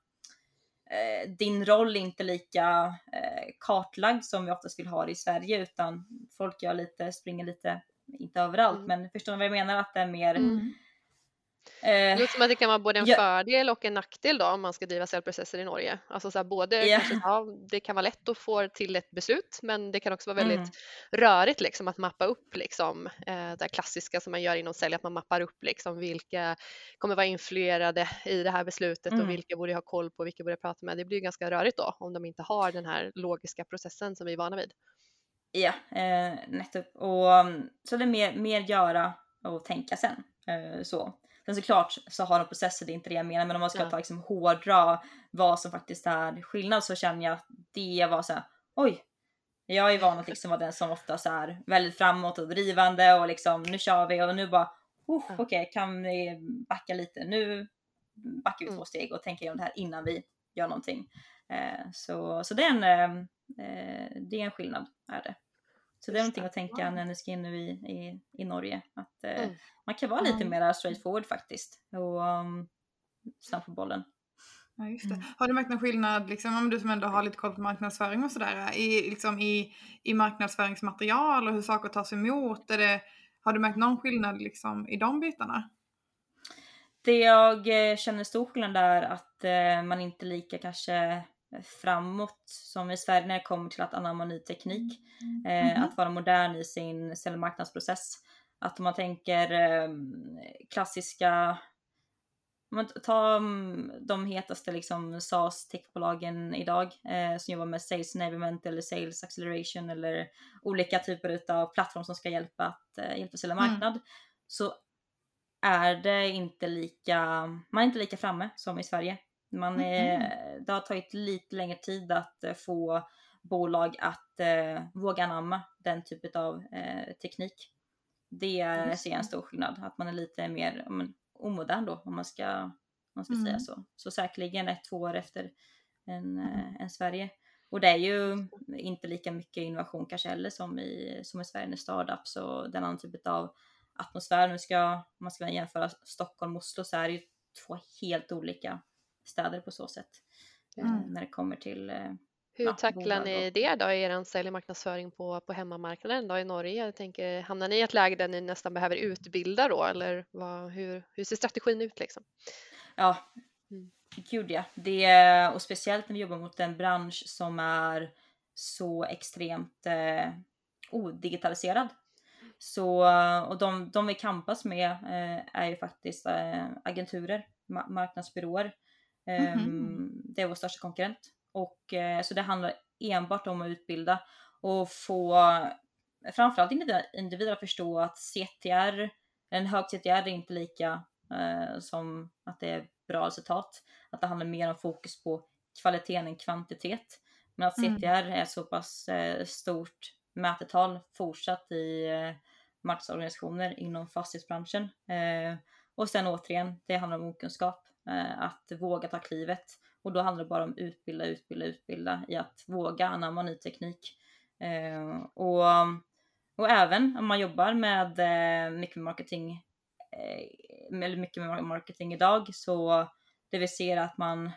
eh, din roll är inte lika eh, kartlagd som vi oftast vill ha det i Sverige utan folk gör lite, springer lite, inte överallt Mm. men förstår ni vad jag menar? Att det är mer Mm. Det Eh, låter som att det kan vara både en Ja. fördel och en nackdel då om man ska driva säljprocesser i Norge. Alltså så här, både Ja. kanske, ja, det kan vara lätt att få till ett beslut men det kan också vara väldigt Mm. rörigt liksom att mappa upp liksom eh, det klassiska som man gör inom sälj, att man mappar upp liksom vilka kommer vara influerade i det här beslutet Mm. och vilka borde jag ha koll på, vilka borde jag prata med. Det blir ju ganska rörigt då om de inte har den här logiska processen som vi är vana vid. Ja, eh, nettopp. Och, um, så det är mer, mer göra och tänka sen. Eh, så. Sen såklart så har de processer, det är inte det jag menar, men om man ska Ja. ta liksom hårdra vad som faktiskt är skillnad så känner jag att det var så här, oj. Jag är van att liksom vara den som oftast är väldigt framåt och drivande och liksom nu kör vi och nu bara, oh, okej kan vi backa lite, nu backar vi två Mm. steg och tänker igenom det här innan vi gör någonting. Eh, så, så det är en, eh, eh, det är en skillnad, är det. Så det är någonting att tänka när ni ska in nu i, i, i Norge. Att eh, Mm. man kan vara lite Mm. mer straightforward faktiskt. Och um, snabb på bollen. Ja, just det. Mm. Har du märkt någon skillnad, liksom, om du som ändå har lite koll på marknadsföring och sådär, i, liksom, i, i marknadsföringsmaterial och hur saker tas emot? Är det, har du märkt någon skillnad liksom, i de bitarna? Det jag eh, känner stor skillnad är att eh, man inte lika kanske framåt som i Sverige när det kommer till att anamma ny teknik. Eh, Mhm. Att vara modern i sin säljmarknadsprocess. Att om man tänker eh, klassiska man tar mm, de hetaste liksom SaaS techbolagen idag eh, som jobbar med sales enablement eller sales acceleration eller olika typer av plattform som ska hjälpa att eh, hjälpa sälja Mm. marknad så är det inte lika, man är inte lika framme som i Sverige. Man är, Det har tagit lite längre tid att eh, få bolag att eh, våga anamma den typen av eh, teknik. Det är- ser jag en stor skillnad, att man är lite mer men, omodern då om man ska, om man ska säga Mm. så. Så säkerligen ett, två år efter än, eh, än Sverige. Och det är ju inte lika mycket innovation kanske heller som i, som i Sverige med startups och den annan typ av atmosfär. Nu ska, om man ska jämföra Stockholm och Oslo så är det ju två helt olika städer på så sätt. eh, Mm. När det kommer till eh, Hur Ja, tacklar ni det då i er sälj och marknadsföring på, på hemmamarknaden då i Norge? Jag tänker, hamnar ni i ett läge där ni nästan behöver utbilda då eller vad, hur, hur ser strategin ut liksom? Ja, Mm. gud ja. Det, och speciellt när vi jobbar mot en bransch som är så extremt eh, odigitaliserad. Så, och de, de vi kampas med eh, är ju faktiskt eh, agenturer, ma- marknadsbyråer. Mhm. Det är vår största konkurrent. Och, eh, så det handlar enbart om att utbilda och få framförallt individer, att förstå att CTR, en hög CTR är inte lika eh, som att det är bra resultat. Att det handlar mer om fokus på kvaliteten än kvantitet. Men att Mm. CTR är så pass eh, stort mätetal fortsatt i eh, marknadsorganisationer inom fastighetsbranschen. Eh, och sen återigen, det handlar om okunskap. Eh, att våga ta klivet. Och då handlar det bara om utbilda, utbilda, utbilda i att våga anamma ny teknik. Eh, och, och även om man jobbar med eh, mycket marketing eh, eller mycket med marketing idag så det vi ser att man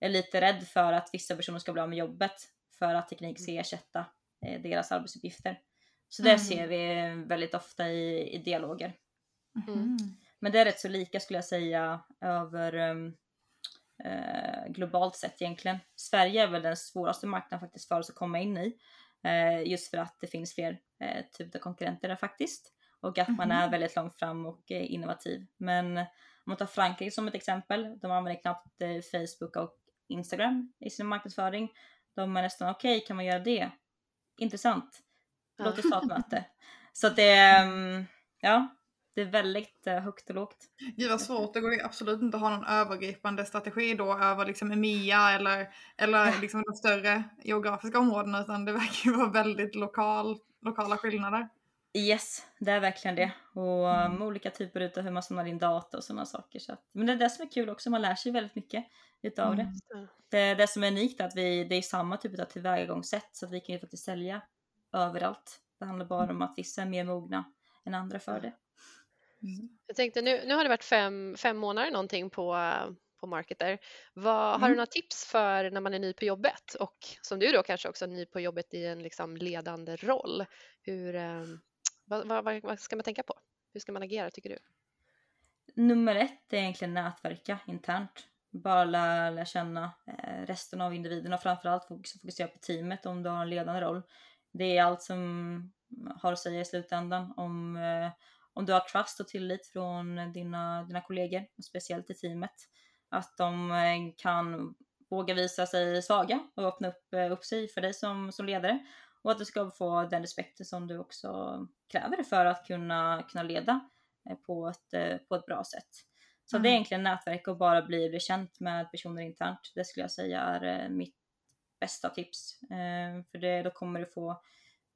är lite rädd för att vissa personer ska bli av med jobbet för att teknik ska ersätta eh, deras arbetsuppgifter. Så det Mm. ser vi väldigt ofta i, i dialoger. Mm. Men det är rätt så lika skulle jag säga över um, eh, globalt sett egentligen. Sverige är väl den svåraste marknaden faktiskt för oss att komma in i. Eh, just för att det finns fler eh, typer av konkurrenter där faktiskt. Och att man är Mhm. väldigt långt fram och eh, innovativ. Men om man tar Frankrike som ett exempel. De använder knappt eh, Facebook och Instagram i sin marknadsföring. De är nästan okej, kan man göra det? Intressant. Låt oss ta ett möte. Så att det mm, ja, det är väldigt eh, högt och lågt. Gud vad svårt, det går ju absolut inte att ha någon övergripande strategi då över liksom EMEA eller, eller liksom de större geografiska områdena utan det verkar ju vara väldigt lokal, lokala skillnader. Yes, det är verkligen det. Och Mm. um, olika typer utav hur man samlar in data och sådana saker. Så att, men det är det som är kul också, man lär sig väldigt mycket utav Mm. det. det. Det som är unikt är att vi, det är samma typ av tillvägagångssätt så att vi kan ju faktiskt sälja överallt. Det handlar bara om att vissa är mer mogna än andra för det. Jag tänkte nu, nu har det varit fem, fem månader någonting på, på Marketer. Vad, Har du Mm. några tips för när man är ny på jobbet och som du då kanske också är ny på jobbet i en liksom ledande roll? Hur, vad, vad, vad- vad ska man tänka på? Hur ska man agera tycker du? nummer ett är egentligen nätverka internt. Bara lära, lära känna eh, resten av individerna, framförallt fokusera på teamet om du har en ledande roll. Det är allt som har att säga i slutändan om, eh, om du har trust och tillit från dina, dina kollegor, speciellt i teamet. Att de eh, kan våga visa sig svaga och öppna upp, eh, upp sig för dig som, som ledare. Och att du ska få den respekten som du också kräver för att kunna, kunna leda eh, på ett, på ett bra sätt. Så mm. det är egentligen nätverk och bara bli, bli känt med personer internt. Det skulle jag säga är mitt bästa tips. För det, då kommer du få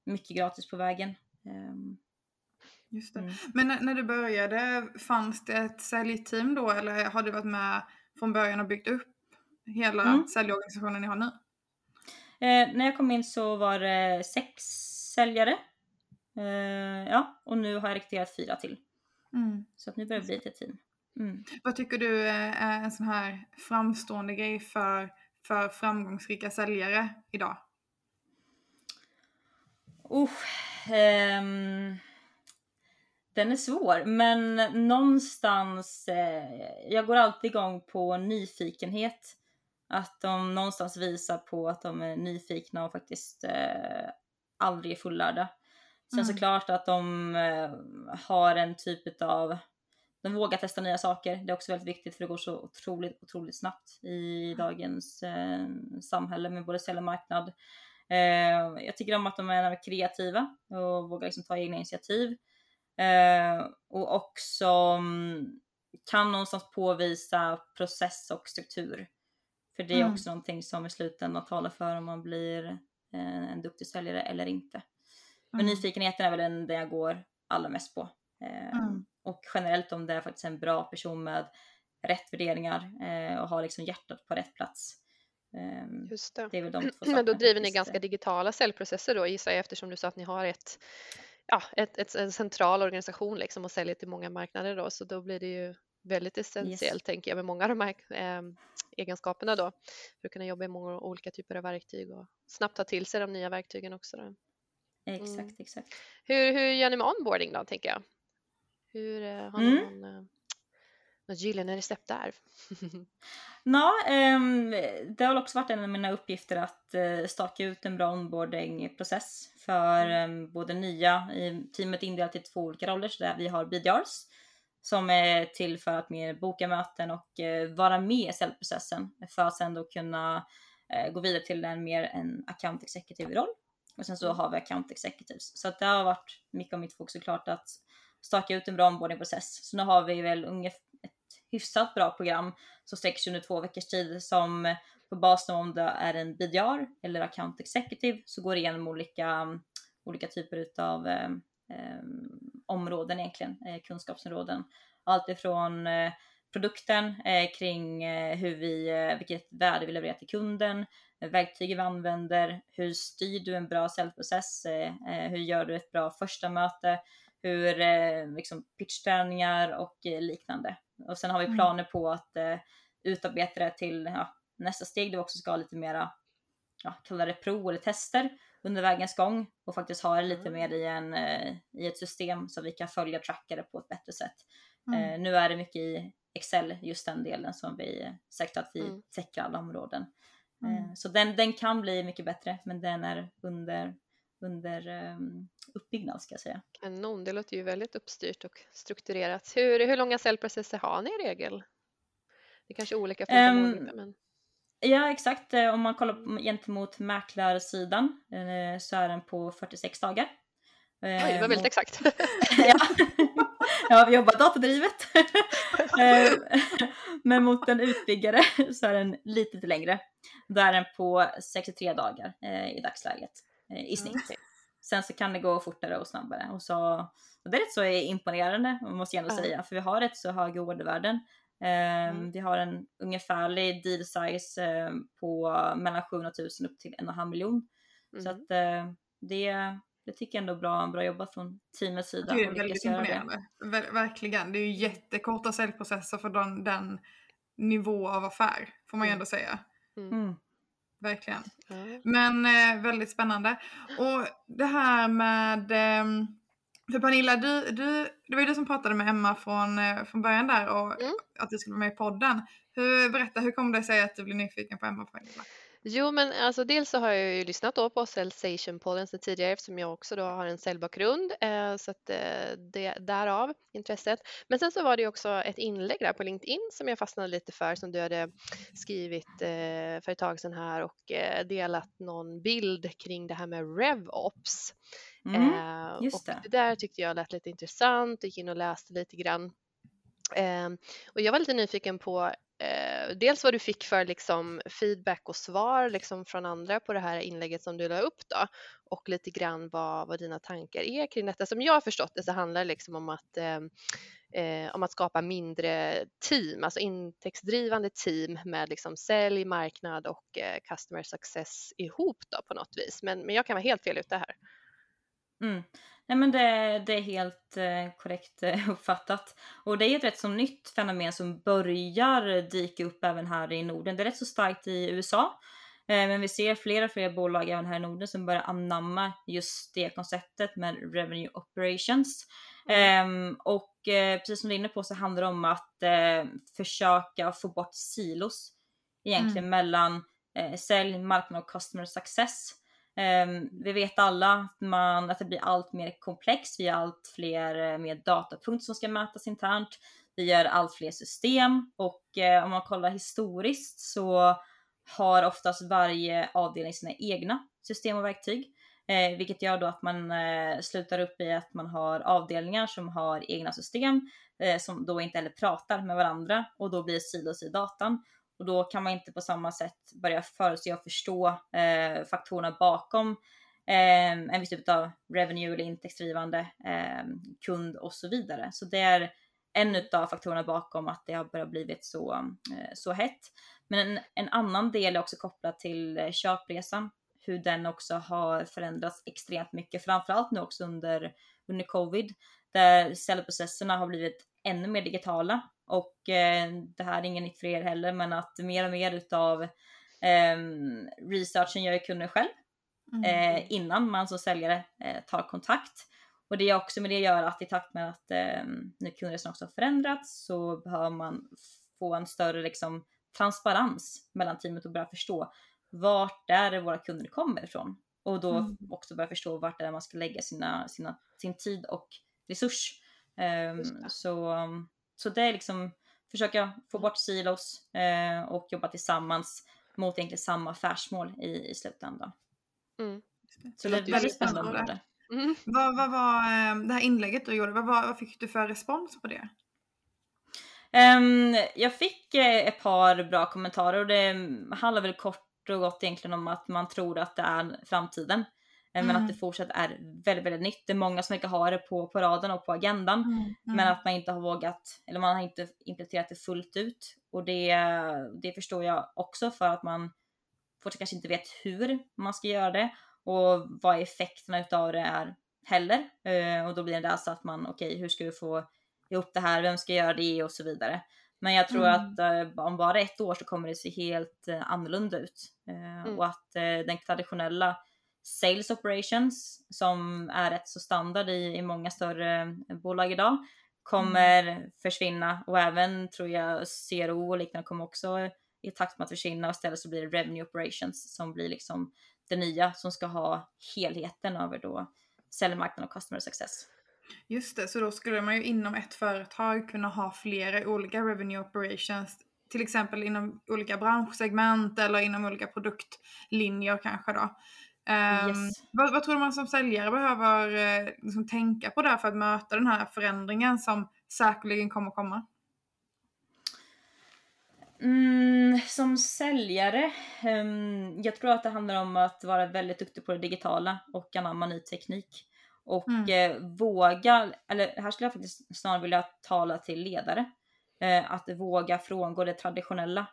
mycket gratis på vägen. Ehm, Just. Mm. Men när, när, du började, fanns det ett säljteam då eller har du varit med från början och byggt upp hela mm. säljorganisationen ni har nu? Eh, när jag kom in så var det sex säljare. Eh, ja, och nu har jag rekryterat fyra till. Mm. Så att nu börjar det bli ett team. Mm. Vad tycker du är en sån här framstående grej för, för framgångsrika säljare idag? Oh, um, den är svår, men någonstans, eh, jag går alltid igång på nyfikenhet. Att de någonstans visar på att de är nyfikna och faktiskt eh, aldrig är fullärda. Sen mm. såklart att de eh, har en typ av, de vågar testa nya saker. Det är också väldigt viktigt för det går så otroligt, otroligt snabbt i mm. dagens eh, samhälle med både sälj och marknad. Eh, jag tycker om att de är kreativa och vågar liksom ta egna initiativ. Eh, och också um, kan någonstans påvisa process och struktur. För det är mm. också någonting som i slutändan talar för om man blir eh, en duktig säljare eller inte. Men mm. nyfikenheten är väl den, den jag går allra mest på. Eh, mm. Och generellt om det är faktiskt en bra person med rätt värderingar eh, och har liksom hjärtat på rätt plats. Ehm, Just det. det är väl de två Men då driver ni ganska digitala säljprocesser då gissar jag eftersom du sa att ni har ett, ja, ett, ett, en central organisation liksom och säljer till många marknader då så då blir det ju väldigt essentiellt yes. tänker jag med många av de här eh, egenskaperna då för att kunna jobba i många olika typer av verktyg och snabbt ta till sig de nya verktygen också. Då. Mm. Exakt, exakt. Hur, hur gör ni med onboarding då tänker jag? Hur eh, har ni mm. någon, eh, något gyllene recept där? Ja, um, det har också varit en av mina uppgifter att uh, staka ut en bra onboardingprocess för um, både nya, i teamet indelat i två olika roller, så där vi har BDRs som är till för att mer boka möten och uh, vara med i säljprocessen för att sen då kunna uh, gå vidare till en mer en account executive roll. Och sen så mm. har vi account executives. Så att det har varit mycket av mitt fokus såklart att staka ut en bra onboardingprocess. Så nu har vi väl ungefär hyfsat bra program som sträcker sig under två veckors tid som på basen av om det är en BDR eller account executive så går det igenom olika, olika typer utav eh, eh, områden egentligen, eh, kunskapsområden. Allt ifrån eh, produkten eh, kring eh, hur vi, eh, vilket värde vi levererar till kunden, eh, verktyg vi använder, hur styr du en bra säljprocess, eh, hur gör du ett bra första möte, hur liksom pitchträningar och liknande. Och sen har vi mm. planer på att eh, utarbeta det till ja, nästa steg där vi också ska ha lite mera, ja, kalla det prov eller tester under vägens gång och faktiskt ha det lite mm. mer i, en, eh, i ett system så vi kan följa och tracka det på ett bättre sätt. Mm. Eh, nu är det mycket i Excel, just den delen som vi säkert att vi mm. täcker alla områden. Eh, mm. så den, den kan bli mycket bättre men den är under under um, uppbyggnad ska jag säga. Kanon, det låter ju väldigt uppstyrt och strukturerat. Hur, hur långa säljprocesser har ni i regel? Det är kanske är olika för um, målgrupper men... Ja exakt, eh, om man kollar gentemot mäklarsidan eh, så är den på 46 dagar. Oj, det var väldigt exakt. ja. ja, vi jobbar datadrivet. Men mot en utbyggare så är den lite längre. Då är den på 63 dagar i dagsläget. Eh, i snitt. Mm. Sen så kan det gå fortare och snabbare. Och, så, och det är rätt så imponerande, måste jag ändå mm. säga, för vi har rätt så höga ordervärden. Um, mm. Vi har en ungefärlig deal size uh, på mellan 700 000 upp till en och en halv miljon. Så att uh, det, det tycker jag ändå är bra, bra jobbat från teamets sida. Det är väldigt imponerande. Ver verkligen. Det är ju jättekorta säljprocesser för den, den nivå av affär, får man ju mm. ändå säga. Mm. Verkligen. Mm. Men eh, väldigt spännande. Och det här med, eh, För Pernilla, du, du, det var ju du som pratade med Emma från, eh, från början där och Mm. att du skulle vara med i podden. Hur, berätta, hur kom det sig att du blev nyfiken på Emma Pernilla? Jo, men alltså dels så har jag ju lyssnat då på Cellsation-podden sedan tidigare eftersom jag också då har en cellbakgrund eh, så att eh, det därav intresset. Men sen så var det också ett inlägg där på LinkedIn som jag fastnade lite för som du hade skrivit eh, för ett tag sedan här och eh, delat någon bild kring det här med RevOps. Mm, just och det. det där tyckte jag lät lite intressant, gick in och läste lite grann. Och jag var lite nyfiken på eh, dels vad du fick för liksom, feedback och svar liksom, från andra på det här inlägget som du la upp då och lite grann vad, vad dina tankar är kring detta. Som jag har förstått det så handlar det liksom om att eh, eh, om att skapa mindre team, alltså intäktsdrivande team med liksom sälj, marknad och eh, customer success ihop då på något vis. Men, men jag kan vara helt fel ute här. Mm. Nej men det, det är helt eh, korrekt eh, uppfattat. Och det är ett rätt så nytt fenomen som börjar dyka upp även här i Norden. Det är rätt så starkt i USA. Eh, men vi ser flera fler bolag även här i Norden som börjar anamma just det konceptet med revenue operations. Ehm, och eh, precis som du är inne på så handlar det om att eh, försöka få bort silos egentligen mellan eh, sälj, marknad och customer success. Ehm, vi vet alla att, man, att det blir allt mer komplext. Vi har allt fler eh, med datapunkter som ska mätas internt. Vi gör allt fler system och eh, om man kollar historiskt så har oftast varje avdelning sina egna system och verktyg. Eh, vilket gör då att man eh, slutar upp i att man har avdelningar som har egna system eh, som då inte heller pratar med varandra och då blir silos i datan. Och då kan man inte på samma sätt börja förutse och förstå eh, faktorerna bakom eh, en viss typ av revenue eller intäktsdrivande eh, kund och så vidare. Så det är en av faktorerna bakom att det har börjat blivit så, eh, så hett. Men en, en annan del är också kopplat till eh, köpresan, hur den också har förändrats extremt mycket, framförallt nu också under, under covid, där säljprocesserna har blivit ännu mer digitala och eh, det här är inget nytt för er heller, men att mer och mer utav eh, researchen gör ju kunden själv Mm. eh, innan man som säljare eh, tar kontakt. Och det är också med det gör att i takt med att eh, nu kundresan också har förändrats så behöver man få en större liksom, transparens mellan teamet och börja förstå vart är det våra kunder kommer ifrån. Och då Mm. också börja förstå vart är det man ska lägga sina, sina, sin tid och resurs. Ehm, det. så, så det är liksom försöka få bort silos eh, och jobba tillsammans mot egentligen samma affärsmål i, i slutändan. Mm. Så Det det är väldigt spännande. spännande. Mm. Vad, vad var eh, det här inlägget du gjorde, vad, var, vad fick du för respons på det? Ehm, jag fick eh, ett par bra kommentarer och det handlar väl kort och gott egentligen om att man tror att det är framtiden. Eh, Men Mm. att det fortsatt är väldigt, väldigt nytt. Det är många som verkar ha det på, på raden och på agendan. Mm. Men att man inte har vågat, eller man har inte implementerat det fullt ut. Och det, det förstår jag också för att man fortsatt kanske inte vet hur man ska göra det och vad effekterna utav det är heller. Eh, och då blir det alltså att man, okej hur ska vi få ihop det här, vem ska göra det och så vidare. Men jag tror Mm. att eh, om bara ett år så kommer det se helt eh, annorlunda ut. Eh, Mm. Och att eh, den traditionella sales operations som är rätt så standard i, i många större bolag idag kommer försvinna och även tror jag CRO och liknande kommer också i takt med att försvinna och istället så blir det revenue operations som blir liksom det nya som ska ha helheten över då säljmarknaden och customer success. Just det, så då skulle man ju inom ett företag kunna ha flera olika revenue operations. Till exempel inom olika branschsegment eller inom olika produktlinjer kanske då. Ehm, Yes. vad, vad tror du man som säljare behöver eh, liksom tänka på där för att möta den här förändringen som säkerligen kommer komma? Mm, som säljare, ehm, jag tror att det handlar om att vara väldigt duktig på det digitala och anamma ny teknik. Och Mm. eh, våga, eller här skulle jag faktiskt snarare vilja tala till ledare. Eh, att våga frångå det traditionella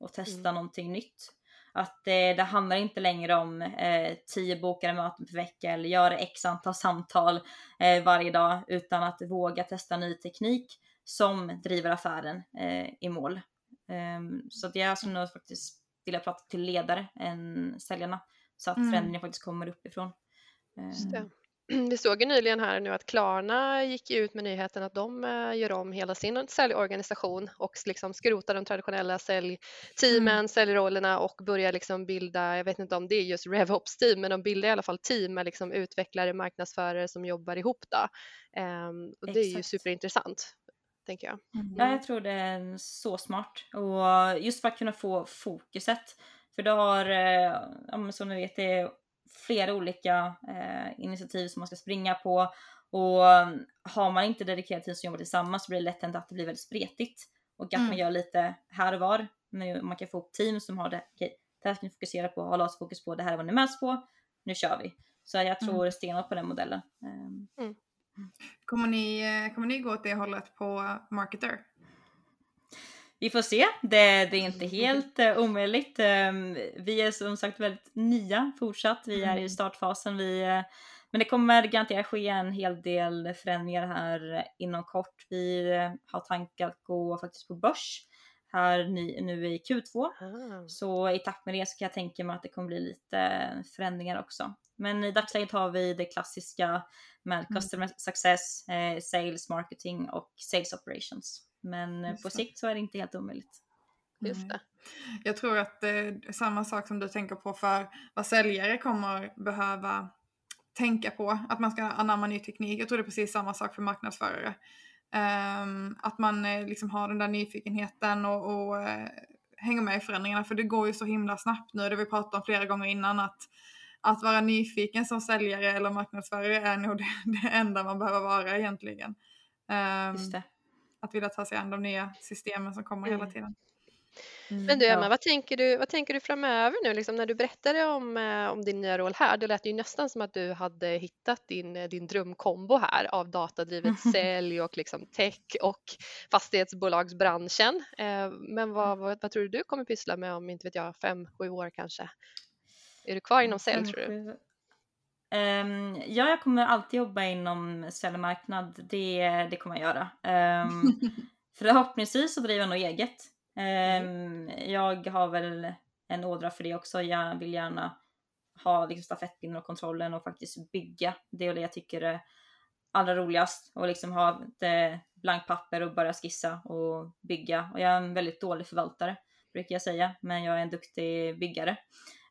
och testa Mm. någonting nytt. Att eh, det handlar inte längre om eh, tio bokade möten per vecka eller göra x antal samtal eh, varje dag utan att våga testa ny teknik som driver affären eh, i mål. Ehm, så att jag skulle nog faktiskt vilja prata till ledare än säljarna så att Mm. förändringen faktiskt kommer uppifrån. Ehm, Just det. vi såg ju nyligen här nu att Klarna gick ut med nyheten att de eh, gör om hela sin säljorganisation och liksom skrotar de traditionella säljteamen, mm. säljrollerna och börjar liksom bilda, jag vet inte om det är just RevOps team, men de bildar i alla fall team med liksom utvecklare, marknadsförare som jobbar ihop då. Um, och det är ju superintressant tänker jag. Mm. Ja, jag tror det är så smart och just för att kunna få fokuset. För du har, eh, ja, som ni vet, det är flera olika eh, initiativ som man ska springa på och mm, har man inte dedikerat tid som jobbar tillsammans så blir det lätt hänt att det blir väldigt spretigt och att mm. man gör lite här och var. Men man kan få upp team som har det, okej, det här ska ni fokusera på, ha fokus på, det här är vad ni möts på, nu kör vi. Så jag tror mm. stenhårt på den modellen. Ehm. Mm. Kommer, ni, eh, kommer ni gå åt det hållet på Marketer? Vi får se. Det, det är inte helt uh, omöjligt. Um, vi är som sagt väldigt nya fortsatt. Vi är i mm. startfasen. Vi, uh, men det kommer garanterat ske en hel del förändringar här inom kort. Vi uh, har tankar att gå faktiskt på börs här nu i Q2. Ah. Så i takt med det så kan jag tänka mig att det kommer bli lite förändringar också. Men i dagsläget har vi det klassiska med mm. customer success, eh, sales, marketing och sales operations. Men Just på sikt så är det inte helt omöjligt. Just det. Jag tror att det är samma sak som du tänker på för vad säljare kommer behöva tänka på. Att man ska anamma ny teknik. Jag tror det är precis samma sak för marknadsförare. Um, att man uh, liksom har den där nyfikenheten och, och uh, hänger med i förändringarna. För det går ju så himla snabbt nu. Det vi pratat om flera gånger innan. Att, att vara nyfiken som säljare eller marknadsförare är nog det, det enda man behöver vara egentligen. Um, Just det att vilja ta sig an de nya systemen som kommer mm. hela tiden. Mm, Men du Emma, ja. vad, tänker du, vad tänker du framöver nu liksom när du berättade om, eh, om din nya roll här? Det lät ju nästan som att du hade hittat din, eh, din drömkombo här av datadrivet sälj och liksom tech och fastighetsbolagsbranschen. Eh, men vad, vad, vad, tror du du kommer pyssla med om inte vet jag, fem, sju år kanske? Är du kvar inom sälj tror du? Um, ja, jag kommer alltid jobba inom säljmarknad. Det, det kommer jag göra. Um, förhoppningsvis så driver jag nog eget. Um, jag har väl en ådra för det också. Jag vill gärna ha liksom stafettpinnen och kontrollen och faktiskt bygga. Det är det jag tycker är allra roligast. Och liksom ha ett blankt papper och börja skissa och bygga. Och jag är en väldigt dålig förvaltare brukar jag säga, men jag är en duktig byggare.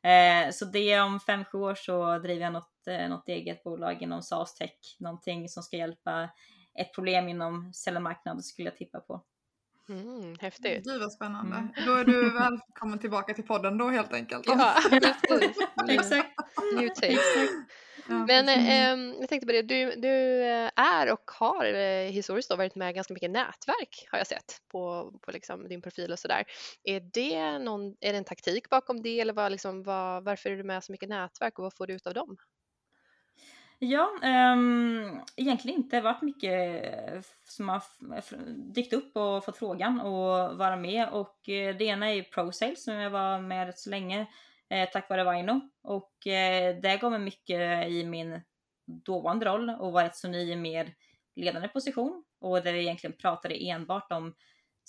Eh, så det om fem sju år så driver jag något, eh, något eget bolag inom SaaS tech, någonting som ska hjälpa ett problem inom säljmarknaden skulle jag tippa på. Mm, häftigt. Gud vad spännande. Mm. Då är du välkommen tillbaka till podden då helt enkelt. Ja, exakt. New take. Men eh, jag tänkte på det, du, du eh, är och har eh, historiskt då varit med ganska mycket nätverk har jag sett på, på liksom din profil och sådär. Är det, är det en taktik bakom det eller vad, liksom, vad, varför är du med så mycket nätverk och vad får du ut av dem? Ja, um, egentligen inte varit mycket som har dykt upp och fått frågan och vara med. Och det ena är ProSales som jag var med rätt så länge eh, tack vare Vaino. Och eh, det gav mig mycket i min dåvarande roll och var ett så ny mer ledande position och där vi egentligen pratade enbart om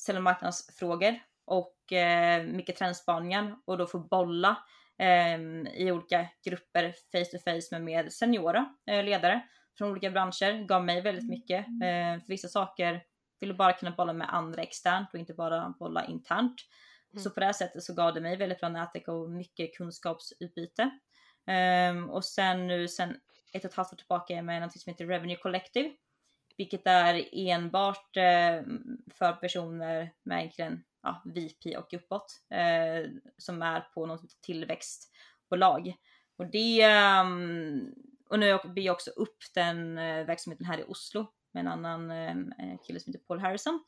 säljmarknadsfrågor och eh, mycket trendspaningar och då få bolla eh, i olika grupper face to face med mer seniora eh, ledare från olika branscher gav mig väldigt mycket. Eh, för vissa saker ville bara kunna bolla med andra externt och inte bara bolla internt. Mm. Så på det här sättet så gav det mig väldigt bra nätverk och mycket kunskapsutbyte. Um, och sen nu sen ett och ett halvt år tillbaka är jag med något som heter Revenue Collective. Vilket är enbart eh, för personer med egentligen ja, VP och uppåt. Eh, som är på något tillväxtbolag. Och det um, och nu bygger jag också upp den eh, verksamheten här i Oslo med en annan eh, kille som heter Paul Harrison.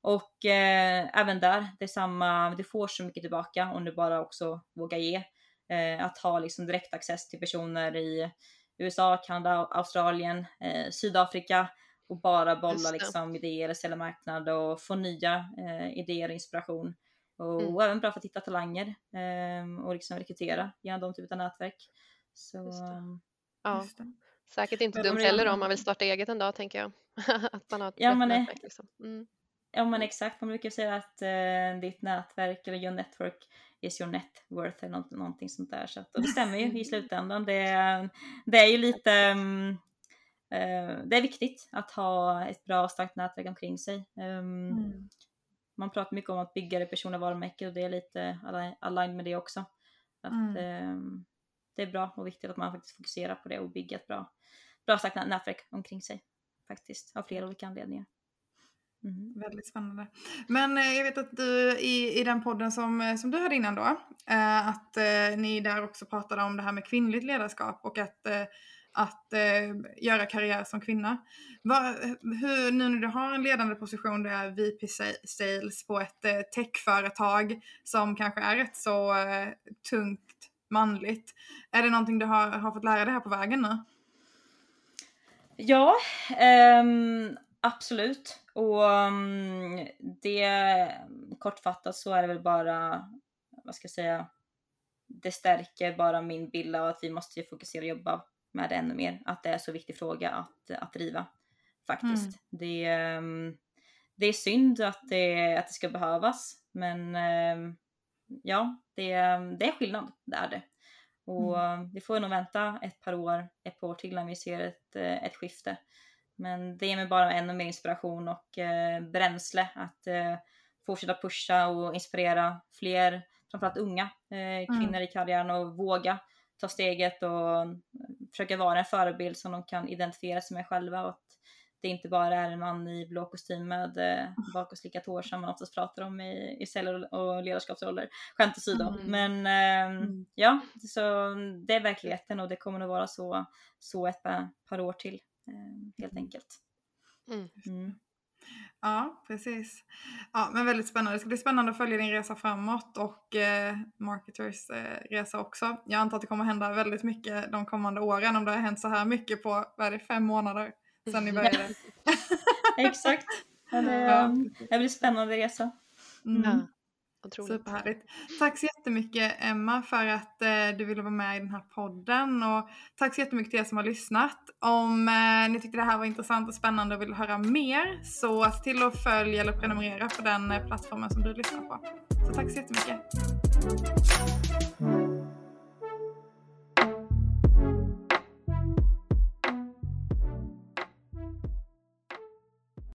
Och eh, även där, det är samma, du får så mycket tillbaka om du bara också vågar ge. Eh, att ha liksom direktaccess till personer i USA, Kanada, Australien, eh, Sydafrika och bara bolla liksom idéer, sälja marknad och få nya eh, idéer och inspiration. Och, mm. även bra för att hitta talanger ehm, och liksom rekrytera genom de typen av nätverk. Så, ehm, ja. Säkert inte dumt heller om man vill starta eget en dag tänker jag. att man har ett ja, men nätverk. Liksom. Mm. Ja men exakt, man brukar säga att eh, ditt nätverk eller your network is your net worth eller något, någonting sånt där. Så att, och det stämmer ju i slutändan. Det, det är ju lite, um, eh, det är viktigt att ha ett bra och starkt nätverk omkring sig. Um, mm. Man pratar mycket om att bygga det personliga varumärket och det är lite align med det också. Att, mm. um, det är bra och viktigt att man faktiskt fokuserar på det och bygger ett bra, bra starkt nätverk omkring sig. Faktiskt, av flera olika anledningar. Mm. Väldigt spännande. Men eh, jag vet att du i, i den podden som, eh, som du hade innan då, eh, att eh, ni där också pratade om det här med kvinnligt ledarskap och att, eh, att eh, göra karriär som kvinna. Va, hur, nu när du har en ledande position, du är VP Sales på ett techföretag som kanske är rätt så tungt manligt. Är det någonting du har, har fått lära dig här på vägen nu? Ja, um Absolut. Och um, det kortfattat så är det väl bara, vad ska jag säga, det stärker bara min bild av att vi måste fokusera och jobba med det ännu mer. Att det är så viktig fråga att, att driva faktiskt. Mm. Det, um, det är synd att det, att det ska behövas, men um, ja, det, det är skillnad, det är det. Och mm. vi får nog vänta ett par år, ett par år till när vi ser ett, ett skifte. Men det ger mig bara ännu mer inspiration och eh, bränsle att eh, fortsätta pusha och inspirera fler, framförallt unga eh, mm. kvinnor mm. i karriären och våga ta steget och försöka vara en förebild som de kan identifiera sig med själva och att det inte bara är en man i blå kostym med eh, bakåtslickat hår som man oftast pratar om i, i cell och ledarskapsroller. Skämt åsido. Mm. Men eh, mm. ja, så det är verkligheten och det kommer nog vara så, så ett par, par år till. Eh, helt mm. enkelt. Mm. Mm. Ja, precis. Ja, men väldigt spännande. Det ska bli spännande att följa din resa framåt och eh, Marketers eh, resa också. Jag antar att det kommer hända väldigt mycket de kommande åren om det har hänt så här mycket på, vad är det, fem månader sedan ni började. Exakt. Ja, det, ja. det blir spännande resa. Mm. Ja. Otroligt. Superhärligt. Tack så jättemycket Emma för att eh, du ville vara med i den här podden och tack så jättemycket till er som har lyssnat. Om eh, ni tyckte det här var intressant och spännande och vill höra mer så se till att följa eller prenumerera på den eh, plattformen som du lyssnar på. Så tack så jättemycket.